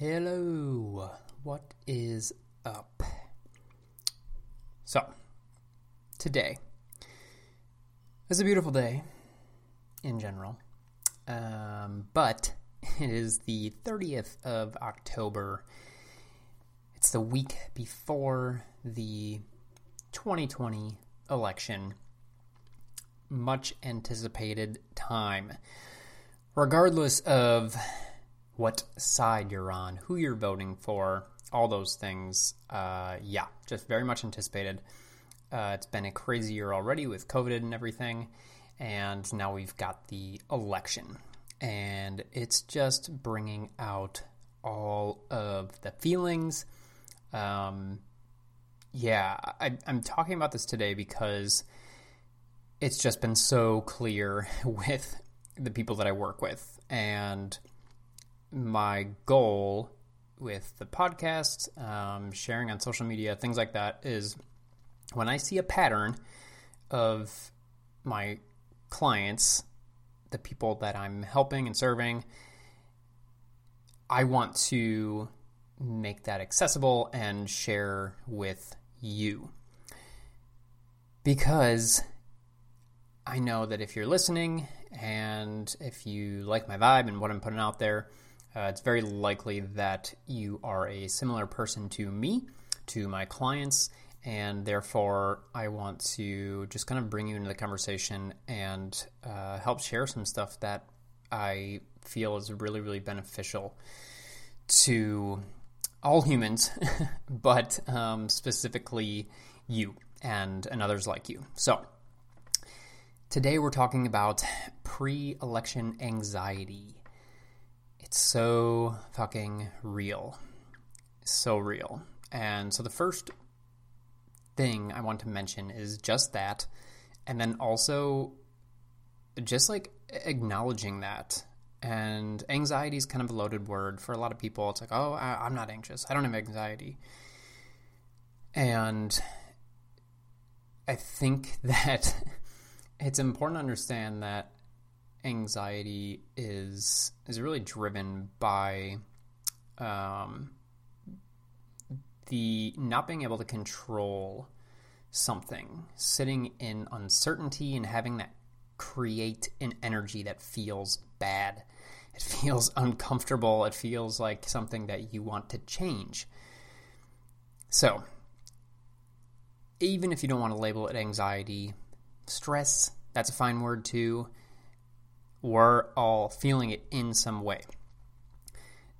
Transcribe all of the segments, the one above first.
Hello, what is up? So, today is a beautiful day in general, um, but it is the 30th of October. It's the week before the 2020 election. Much anticipated time. Regardless of what side you're on, who you're voting for, all those things. Uh, yeah, just very much anticipated. Uh, it's been a crazy year already with COVID and everything, and now we've got the election, and it's just bringing out all of the feelings. Um, yeah, I, I'm talking about this today because it's just been so clear with the people that I work with, and my goal with the podcast, um, sharing on social media, things like that, is when I see a pattern of my clients, the people that I'm helping and serving, I want to make that accessible and share with you. Because I know that if you're listening and if you like my vibe and what I'm putting out there, uh, it's very likely that you are a similar person to me, to my clients, and therefore I want to just kind of bring you into the conversation and uh, help share some stuff that I feel is really, really beneficial to all humans, but um, specifically you and, and others like you. So, today we're talking about pre election anxiety. It's so fucking real. So real. And so the first thing I want to mention is just that. And then also just like acknowledging that. And anxiety is kind of a loaded word for a lot of people. It's like, oh, I, am not anxious. I don't have anxiety. And I think that it's important to understand that anxiety is is really driven by um, the not being able to control something, sitting in uncertainty and having that create an energy that feels bad. It feels uncomfortable. It feels like something that you want to change. So, even if you don't want to label it anxiety, stress, that's a fine word too we're all feeling it in some way.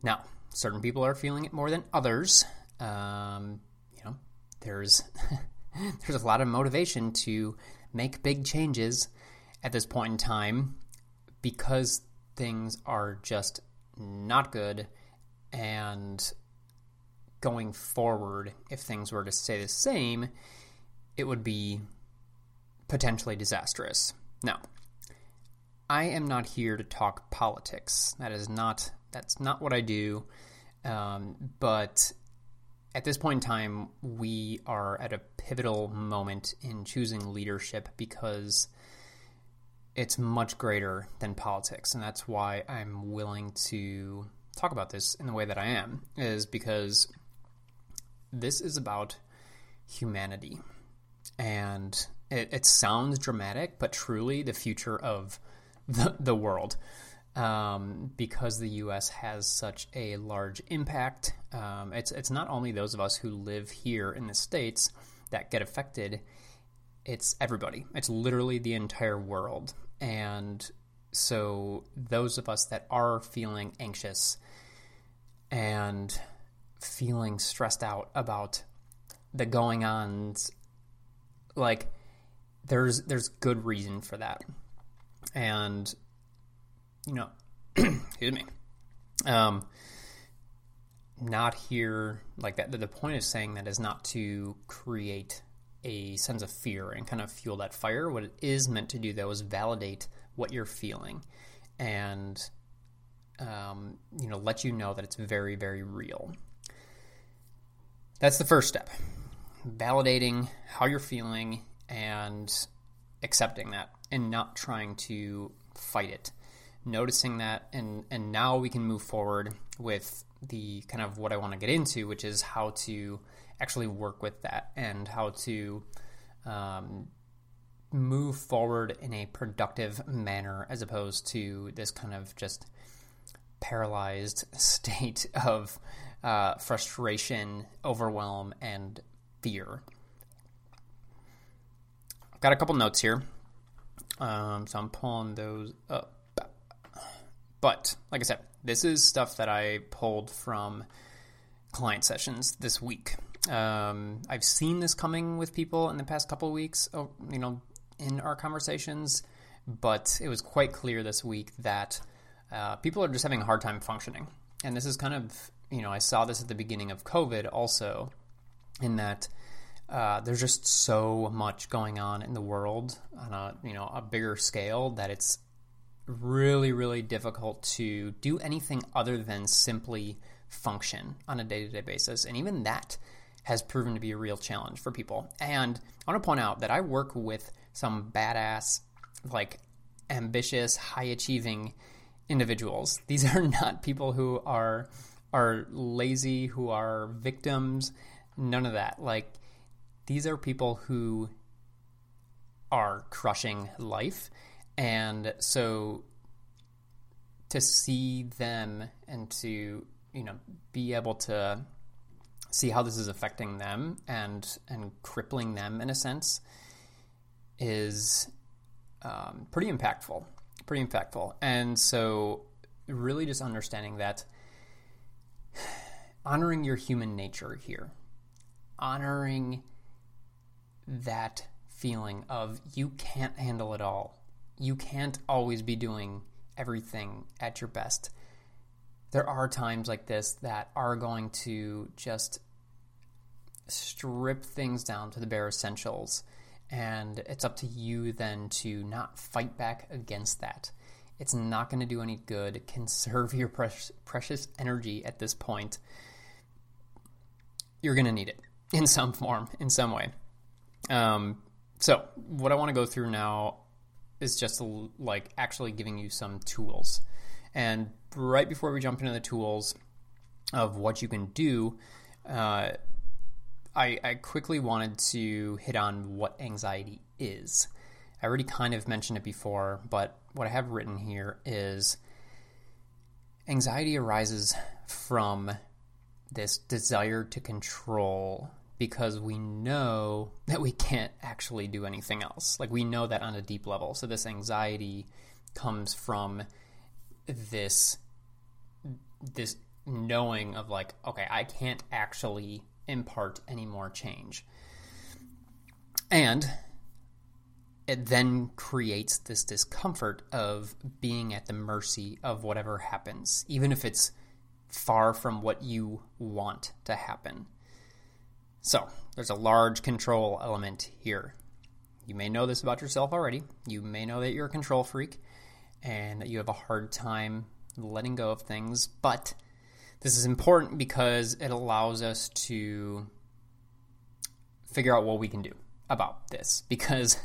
Now, certain people are feeling it more than others. Um, you know, there's there's a lot of motivation to make big changes at this point in time because things are just not good and going forward if things were to stay the same it would be potentially disastrous now I am not here to talk politics. That is not that's not what I do. Um, but at this point in time, we are at a pivotal moment in choosing leadership because it's much greater than politics, and that's why I'm willing to talk about this in the way that I am. Is because this is about humanity, and it, it sounds dramatic, but truly the future of the, the world um, because the U.S. has such a large impact. Um, it's it's not only those of us who live here in the states that get affected. It's everybody. It's literally the entire world, and so those of us that are feeling anxious and feeling stressed out about the going ons, like there's there's good reason for that and you know, excuse me, um, not here like that. The point of saying that is not to create a sense of fear and kind of fuel that fire. What it is meant to do, though, is validate what you're feeling and um, you know let you know that it's very, very real. That's the first step. Validating how you're feeling and accepting that and not trying to fight it. Noticing that, and, and now we can move forward with the kind of what I want to get into, which is how to actually work with that and how to um, move forward in a productive manner as opposed to this kind of just paralyzed state of uh, frustration, overwhelm, and fear. Got a couple notes here, um, so I'm pulling those up. But like I said, this is stuff that I pulled from client sessions this week. Um, I've seen this coming with people in the past couple of weeks, oh, you know, in our conversations, but it was quite clear this week that uh, people are just having a hard time functioning. And this is kind of, you know, I saw this at the beginning of COVID also, in that uh, there's just so much going on in the world on a, you know, a bigger scale that it's really, really difficult to do anything other than simply function on a day to day basis. And even that has proven to be a real challenge for people. And I want to point out that I work with some badass, like ambitious, high achieving individuals. These are not people who are are lazy, who are victims, none of that. Like these are people who are crushing life. And so to see them and to, you know, be able to see how this is affecting them and and crippling them in a sense is um, pretty impactful pretty impactful and so really just understanding that honoring your human nature here honoring that feeling of you can't handle it all you can't always be doing everything at your best there are times like this that are going to just strip things down to the bare essentials. And it's up to you then to not fight back against that. It's not going to do any good. Conserve your precious, energy at this point. You're going to need it in some form, in some way. Um, so, what I want to go through now is just like actually giving you some tools. And right before we jump into the tools of what you can do, uh, I, I quickly wanted to hit on what anxiety is. I already kind of mentioned it before, but what I have written here is anxiety arises from this desire to control because we know that we can't actually do anything else. Like we know that on a deep level. So this anxiety comes from this this knowing of like okay i can't actually impart any more change and it then creates this discomfort of being at the mercy of whatever happens even if it's far from what you want to happen so there's a large control element here you may know this about yourself already you may know that you're a control freak and that you have a hard time letting go of things. But this is important because it allows us to figure out what we can do about this because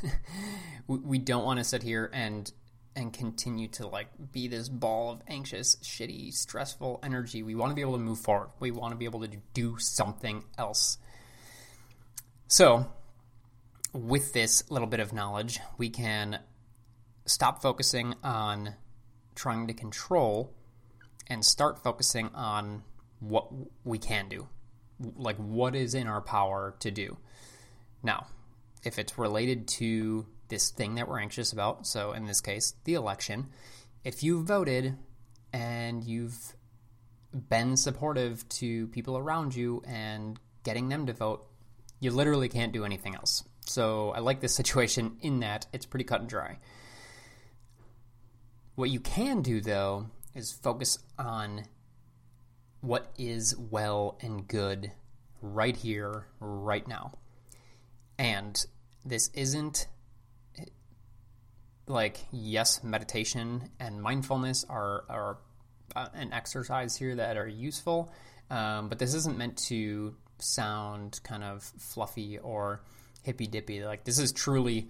we don't want to sit here and and continue to like be this ball of anxious, shitty, stressful energy. We want to be able to move forward. We want to be able to do something else. So, with this little bit of knowledge, we can stop focusing on trying to control and start focusing on what we can do, like what is in our power to do. Now, if it's related to this thing that we're anxious about, so in this case, the election, if you voted and you've been supportive to people around you and getting them to vote, you literally can't do anything else. So I like this situation in that it's pretty cut and dry. What you can do, though, is focus on what is well and good right here, right now. And this isn't like, yes, meditation and mindfulness are, are uh, an exercise here that are useful, um, but this isn't meant to sound kind of fluffy or hippy dippy. Like, this is truly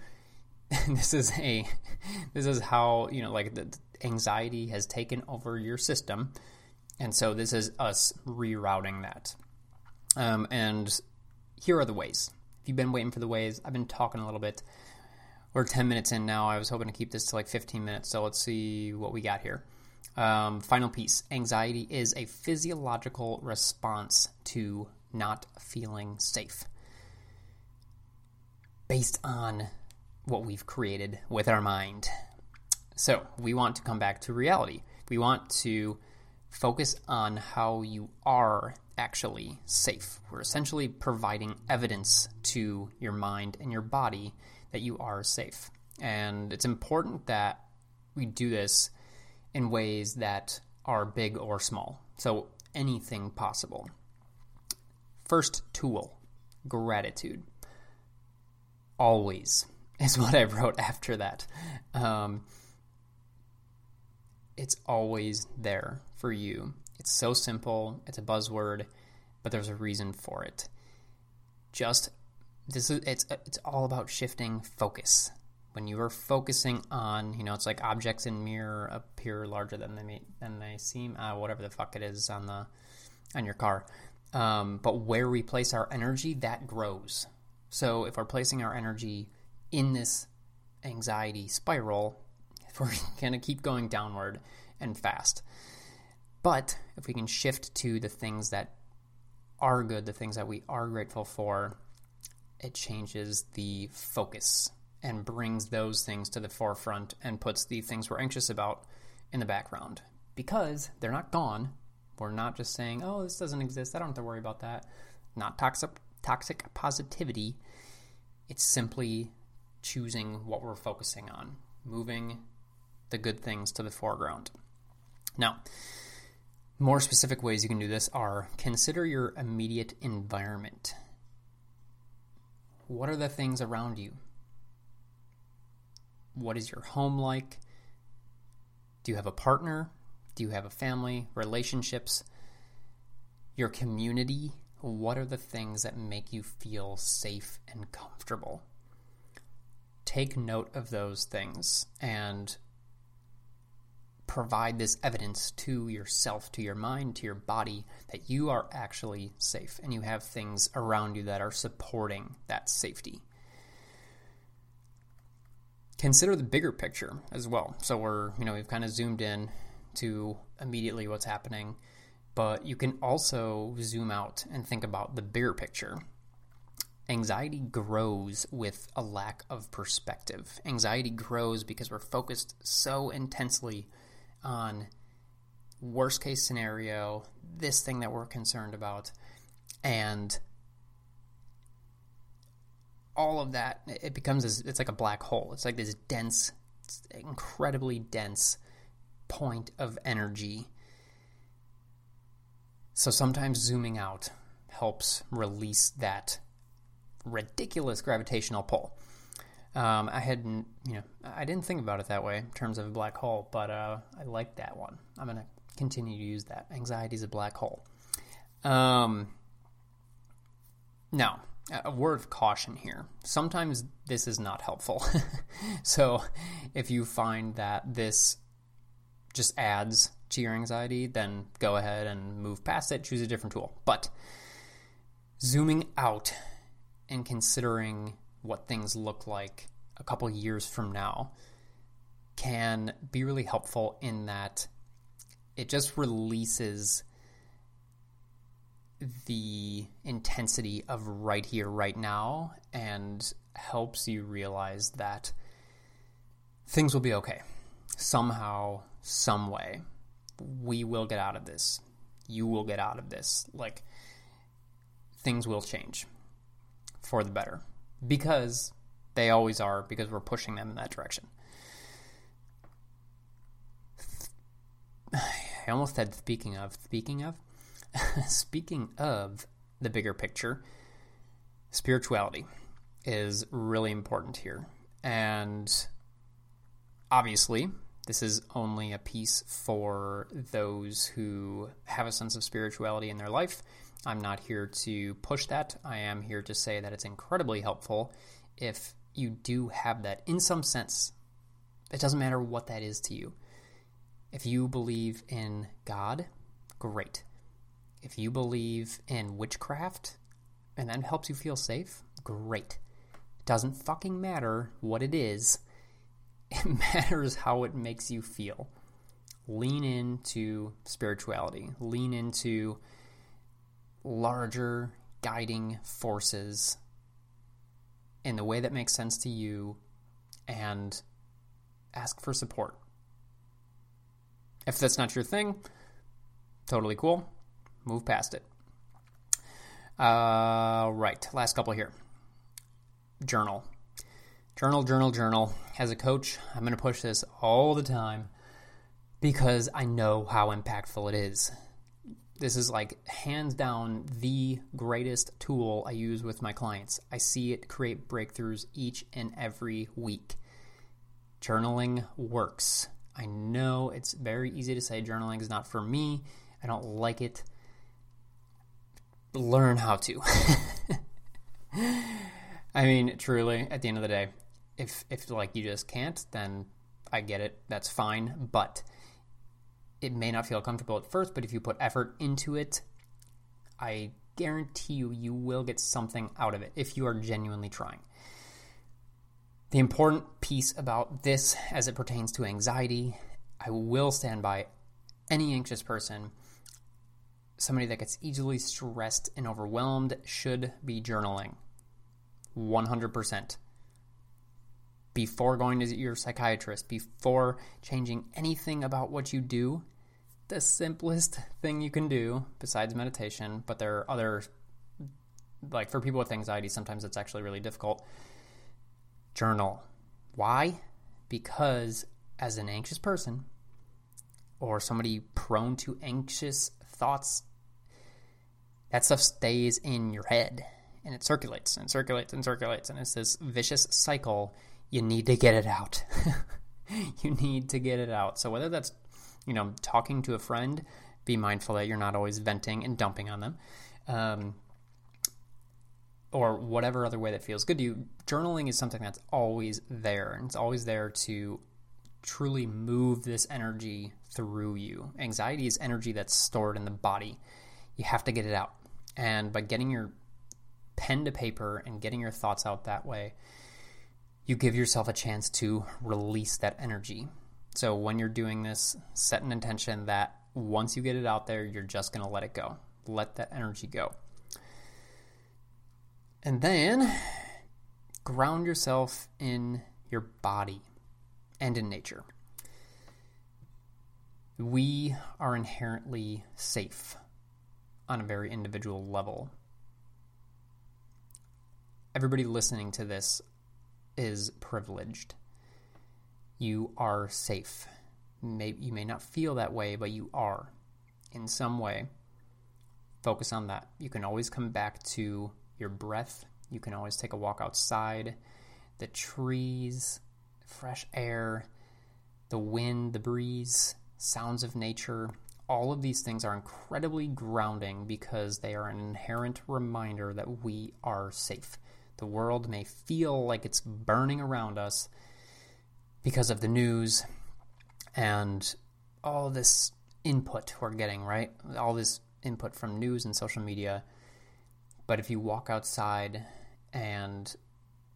this is a this is how you know like the anxiety has taken over your system And so this is us rerouting that. Um, and here are the ways. If you've been waiting for the ways, I've been talking a little bit. We're 10 minutes in now. I was hoping to keep this to like 15 minutes. So let's see what we got here. Um, final piece anxiety is a physiological response to not feeling safe based on what we've created with our mind. So we want to come back to reality. We want to focus on how you are actually safe. We're essentially providing evidence to your mind and your body that you are safe. And it's important that we do this in ways that are big or small. So anything possible. First tool gratitude. Always is what I wrote after that. Um, it's always there for you. It's so simple, it's a buzzword, but there's a reason for it. Just this is it's it's all about shifting focus. When you are focusing on, you know, it's like objects in mirror appear larger than they than they seem. Uh, whatever the fuck it is on the on your car. Um, but where we place our energy, that grows. So if we're placing our energy in this anxiety spiral, we're going to keep going downward and fast. But if we can shift to the things that are good, the things that we are grateful for, it changes the focus and brings those things to the forefront and puts the things we're anxious about in the background because they're not gone. We're not just saying, oh, this doesn't exist. I don't have to worry about that. Not toxic, toxic positivity. It's simply choosing what we're focusing on, moving the good things to the foreground. Now, more specific ways you can do this are consider your immediate environment. What are the things around you? What is your home like? Do you have a partner? Do you have a family? Relationships? Your community? What are the things that make you feel safe and comfortable? Take note of those things and provide this evidence to yourself, to your mind, to your body that you are actually safe and you have things around you that are supporting that safety. Consider the bigger picture as well. So we're, you know, we've kind of zoomed in to immediately what's happening, but you can also zoom out and think about the bigger picture. Anxiety grows with a lack of perspective. Anxiety grows because we're focused so intensely on worst case scenario, this thing that we're concerned about, and all of that, it becomes it's like a black hole. It's like this dense, incredibly dense point of energy. So sometimes zooming out helps release that ridiculous gravitational pull. Um, I hadn't, you know, I didn't think about it that way in terms of a black hole, but uh, I like that one. I'm going to continue to use that. Anxiety is a black hole. Um, now, a word of caution here. Sometimes this is not helpful. so, if you find that this just adds to your anxiety, then go ahead and move past it, choose a different tool. But zooming out and considering what things look like a couple years from now can be really helpful in that it just releases the intensity of right here, right now, and helps you realize that things will be okay. Somehow, some way, we will get out of this. You will get out of this. Like, things will change for the better because they always are because we're pushing them in that direction. I almost said speaking of speaking of speaking of the bigger picture, spirituality is really important here. And obviously, this is only a piece for those who have a sense of spirituality in their life I'm not here to push that. I am here to say that it's incredibly helpful if you do have that in some sense. It doesn't matter what that is to you. If you believe in God, great. If you believe in witchcraft and that helps you feel safe, great. It doesn't fucking matter what it is, it matters how it makes you feel. Lean into spirituality, lean into larger guiding forces in the way that makes sense to you and ask for support. If that's not your thing, totally cool. Move past it. Uh, right, last couple here. Journal. Journal, journal, journal. As a coach, I'm going to push this all the time because I know how impactful it is. This is like hands down the greatest tool I use with my clients. I see it create breakthroughs each and every week. Journaling works. I know it's very easy to say journaling is not for me. I don't like it. Learn how to. I mean, truly, at the end of the day, if if like you just can't, then I get it. That's fine. But it may not feel comfortable at first, but if you put effort into it, I guarantee you, you will get something out of it if you are genuinely trying. The important piece about this as it pertains to anxiety, I will stand by any anxious person, somebody that gets easily stressed and overwhelmed, should be journaling. 100%. Before going to your psychiatrist, before changing anything about what you do, the simplest thing you can do besides meditation, but there are other, like for people with anxiety, sometimes it's actually really difficult. Journal. Why? Because as an anxious person or somebody prone to anxious thoughts, that stuff stays in your head and it circulates and circulates and circulates. And it's this vicious cycle. You need to get it out. you need to get it out. So, whether that's you know, talking to a friend, be mindful that you're not always venting and dumping on them. Um, or whatever other way that feels good to you, journaling is something that's always there. And it's always there to truly move this energy through you. Anxiety is energy that's stored in the body. You have to get it out. And by getting your pen to paper and getting your thoughts out that way, you give yourself a chance to release that energy. So when you're doing this, set an intention that once you get it out there, you're just going to let it go. Let that energy go. And then ground yourself in your body and in nature. We are inherently safe on a very individual level. Everybody listening to this is privileged you are safe. May, you may not feel that way, but you are in some way. Focus on that. You can always come back to your breath. You can always take a walk outside, the trees, fresh air, the wind, the breeze, sounds of nature. All of these things are incredibly grounding because they are an inherent reminder that we are safe. The world may feel like it's burning around us, because of the news and all this input we're getting, right? All this input from news and social media. But if you walk outside and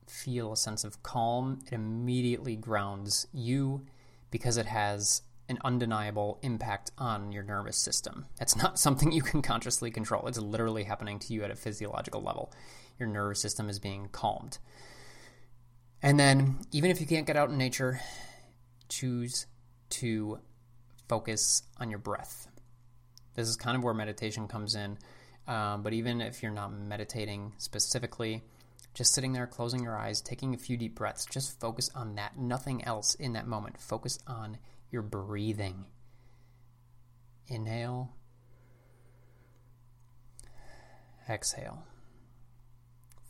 feel a sense of calm, it immediately grounds you because it has an undeniable impact on your nervous system. It's not something you can consciously control. It's literally happening to you at a physiological level. Your nervous system is being calmed. And then, even if you can't get out in nature, choose to focus on your breath. This is kind of where meditation comes in. Um, but even if you're not meditating specifically, just sitting there, closing your eyes, taking a few deep breaths, just focus on that. Nothing else in that moment. Focus on your breathing. Inhale, exhale.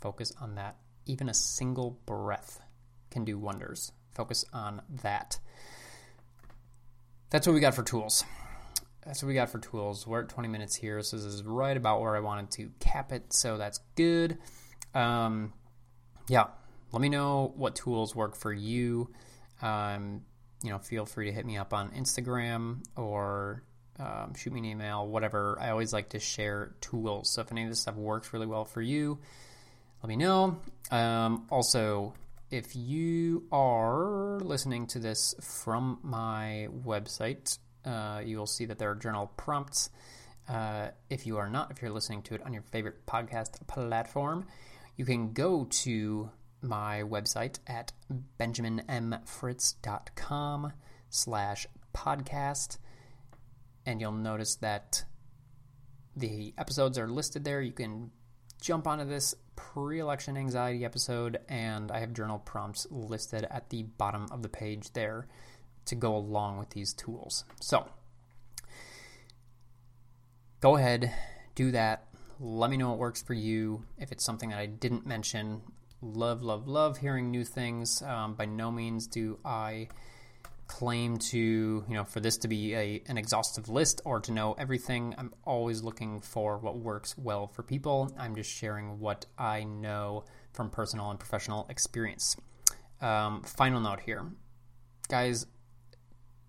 Focus on that even a single breath can do wonders. Focus on that. That's what we got for tools. That's what we got for tools. We're at 20 minutes here, so this is right about where I wanted to cap it, so that's good. Um, yeah, let me know what tools work for you. Um, you know, feel free to hit me up on Instagram or um, shoot me an email, whatever. I always like to share tools. So if any of this stuff works really well for you, let me know. Um, also, if you are listening to this from my website, uh, you will see that there are journal prompts. Uh, if you are not, if you're listening to it on your favorite podcast platform, you can go to my website at benjaminmfritz.com slash podcast and you'll notice that the episodes are listed there. You can jump onto this pre election anxiety episode, and I have journal prompts listed at the bottom of the page there to go along with these tools. So go ahead, do that. Let me know what works for you. If it's something that I didn't mention, love, love, love hearing new things. Um, by no means do I claim to, you know, for this to be a, an exhaustive list or to know everything. I'm always looking for what works well for people. I'm just sharing what I know from personal and professional experience. Um, final note here, guys,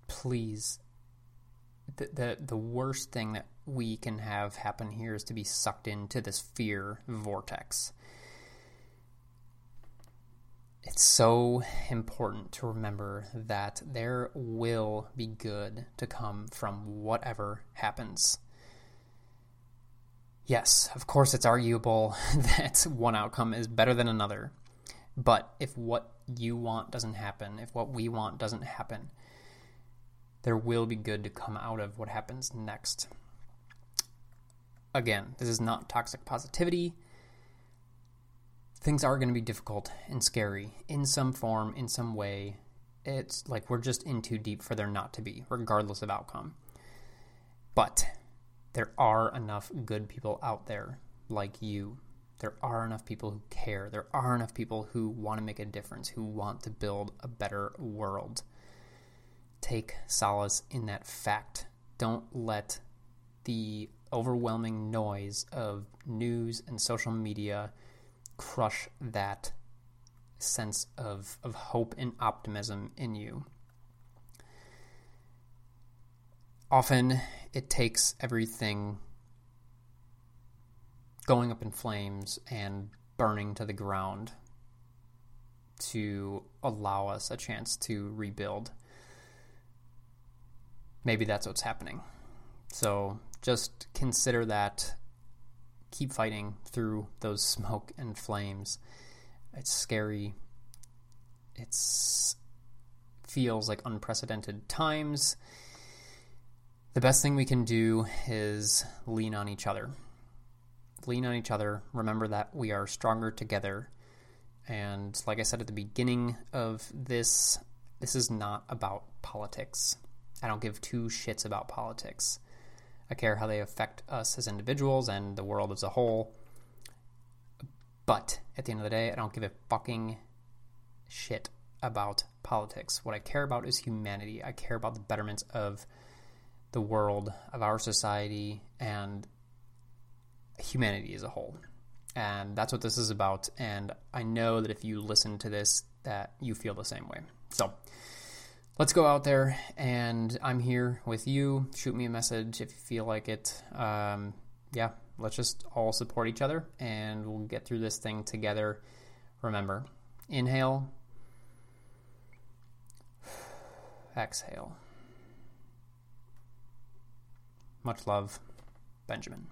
please. The, the the worst thing that we can have happen here is to be sucked into this fear vortex it's so important to remember that there will be good to come from whatever happens. Yes, of course, it's arguable that one outcome is better than another. But if what you want doesn't happen, if what we want doesn't happen, there will be good to come out of what happens next. Again, this is not toxic positivity things are going to be difficult and scary in some form, in some way. It's like we're just in too deep for there not to be, regardless of outcome. But there are enough good people out there like you. There are enough people who care. There are enough people who want to make a difference, who want to build a better world. Take solace in that fact. Don't let the overwhelming noise of news and social media crush that sense of, of hope and optimism in you. Often it takes everything going up in flames and burning to the ground to allow us a chance to rebuild. Maybe that's what's happening. So just consider that keep fighting through those smoke and flames. It's scary. It's feels like unprecedented times. The best thing we can do is lean on each other. Lean on each other. Remember that we are stronger together. And like I said at the beginning of this, this is not about politics. I don't give two shits about politics. I care how they affect us as individuals and the world as a whole. But at the end of the day, I don't give a fucking shit about politics. What I care about is humanity. I care about the betterment of the world, of our society, and humanity as a whole. And that's what this is about. And I know that if you listen to this, that you feel the same way. So, let's go out there and I'm here with you. Shoot me a message if you feel like it. Um, yeah, let's just all support each other and we'll get through this thing together. Remember, inhale, exhale. Much love, Benjamin.